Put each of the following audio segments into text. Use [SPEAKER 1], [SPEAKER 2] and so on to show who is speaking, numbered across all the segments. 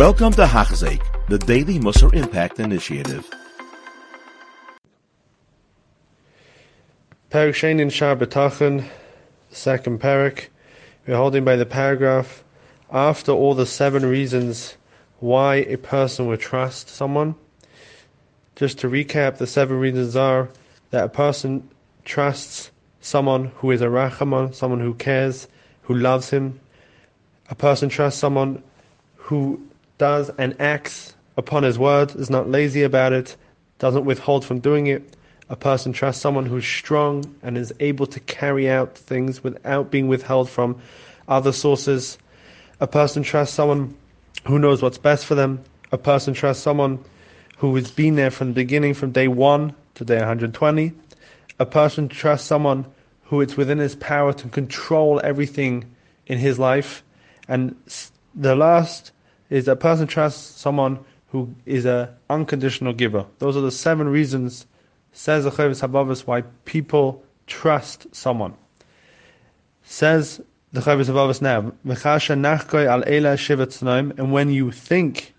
[SPEAKER 1] Welcome to Hachzik, the Daily Musar Impact Initiative.
[SPEAKER 2] Parak Shein Shar B'tachon, second parak. We're holding by the paragraph after all the seven reasons why a person would trust someone. Just to recap, the seven reasons are that a person trusts someone who is a rachaman, someone who cares, who loves him. A person trusts someone who does and acts upon his word, is not lazy about it, doesn't withhold from doing it. A person trusts someone who's strong and is able to carry out things without being withheld from other sources. A person trusts someone who knows what's best for them. A person trusts someone who has been there from the beginning, from day one to day 120. A person trusts someone who it's within his power to control everything in his life. And the last is a person trusts someone who is an unconditional giver. Those are the seven reasons, says the Chovos HaLevavos, why people trust someone. Says the Chovos HaLevavos now, and when you think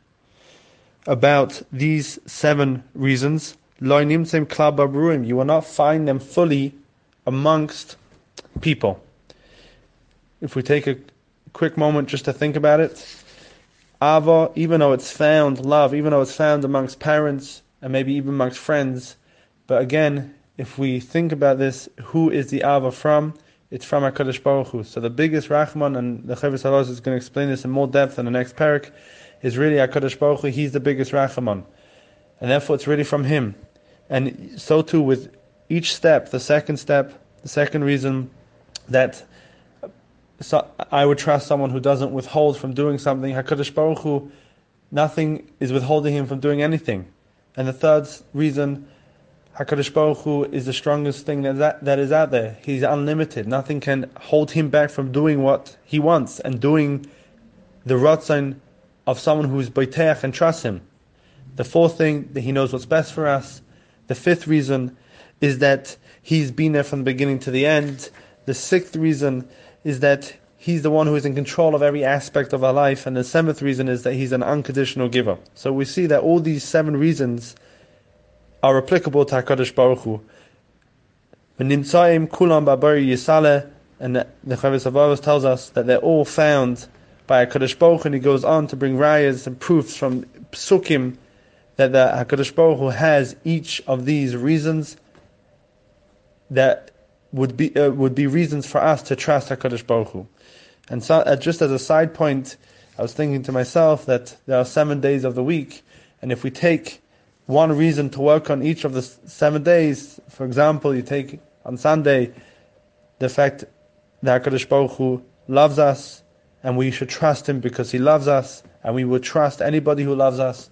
[SPEAKER 2] about these seven reasons, you will not find them fully amongst people. If we take a quick moment just to think about it, Ava, even though it's found, love, even though it's found amongst parents and maybe even amongst friends, but again, if we think about this, who is the Ava from? It's from HaKadosh Baruch Hu. So the biggest Rahman, and the Chovos is going to explain this in more depth in the next parak, is really HaKadosh Baruch Hu. He's the biggest Rahman. And therefore it's really from him. And so too with each step, the second step, the second reason that so I would trust someone who doesn't withhold from doing something. Hakadosh Baruch Hu, nothing is withholding him from doing anything. And the third reason, Hakadosh Baruch Hu is the strongest thing that that is out there. He's unlimited. Nothing can hold him back from doing what he wants and doing the ratzon of someone who is boiteach and trusts him. The fourth thing that he knows what's best for us. The fifth reason is that he's been there from the beginning to the end. The sixth reason is that he's the one who is in control of every aspect of our life. And the seventh reason is that he's an unconditional giver. So we see that all these seven reasons are applicable to HaKadosh Baruch Hu. kulam and the Chovos tells us that they're all found by HaKadosh Baruch Hu, and he goes on to bring rayas and proofs from psukim that the HaKadosh Baruch Hu has each of these reasons that would be uh, would be reasons for us to trust Hakadosh Baruch Hu. And so, uh, just as a side point, I was thinking to myself that there are seven days of the week, and if we take one reason to work on each of the seven days, for example, you take on Sunday the fact that Hakadosh Baruch Hu loves us, and we should trust Him because He loves us, and we would trust anybody who loves us,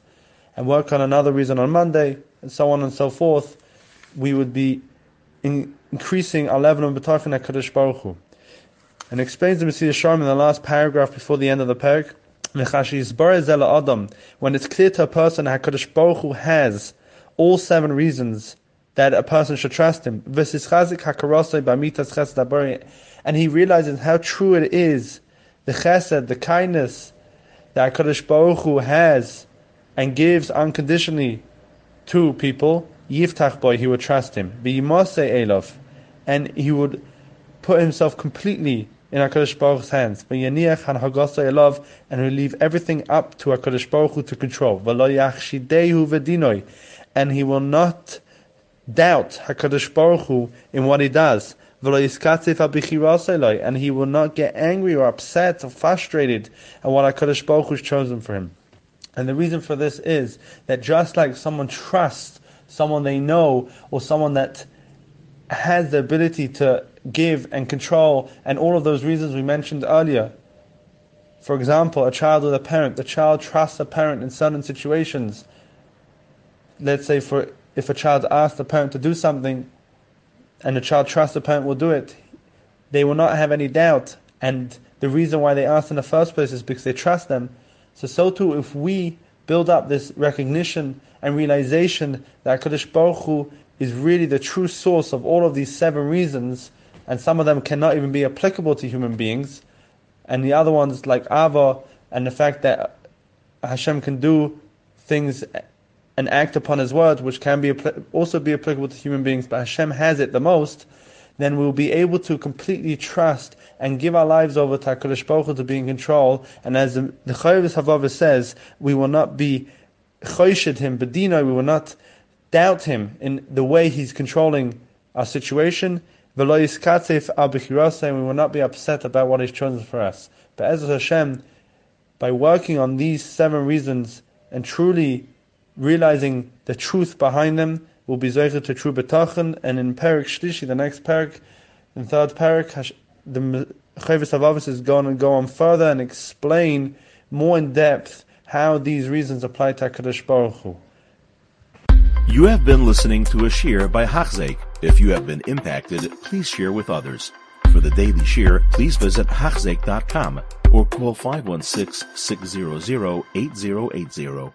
[SPEAKER 2] and work on another reason on Monday, and so on and so forth. We would be in, increasing our level of betachon at Kadosh Baruch Hu. And explains the Messiah Sharm in the last paragraph before the end of the parak. When it's clear to a person that Hakadosh Baruch Hu has all seven reasons that a person should trust him, and he realizes how true it is, the chesed, the kindness that Hakadosh Baruch Hu has and gives unconditionally to people, Yiftach boy, he would trust him. B'yimase Elov, and he would put himself completely in HaKadosh Baruch's hands. B'yaniach han hagasa Elov, and he leave everything up to HaKadosh Baruch Hu to control. V'dinoi, and he will not doubt HaKadosh Baruch Hu in what he does. And he will not get angry or upset or frustrated at what HaKadosh Baruch Hu has chosen for him. And the reason for this is that just like someone trusts someone they know, or someone that has the ability to give and control, and all of those reasons we mentioned earlier. For example, a child with a parent, the child trusts a parent in certain situations. Let's say for if a child asks the parent to do something and the child trusts the parent will do it, they will not have any doubt. And the reason why they ask in the first place is because they trust them. So so too if we build up this recognition and realization that Kadosh Baruch Hu is really the true source of all of these seven reasons, and some of them cannot even be applicable to human beings, and the other ones like Ava and the fact that Hashem can do things and act upon His word, which can be also be applicable to human beings, but Hashem has it the most, then we'll be able to completely trust and give our lives over to HaKadosh Baruch Hu to be in control. And as the, the Chayyvis Havava says, we will not be choshid him, bedino, we will not doubt him in the way he's controlling our situation. And we will not be upset about what he's chosen for us. But as Hashem, by working on these seven reasons and truly realizing the truth behind them, will be zeicher to true betachon. And in Perik Shlishi, the next Perik, in third Perik, the Chovos HaLevavos is going to go on further and explain more in depth how these reasons apply to HaKadosh Baruch Hu.
[SPEAKER 1] You have been listening to a shear by Hachzeik. If you have been impacted, please share with others. For the daily shear, please visit Hachzeik.com or call 516 600 8080.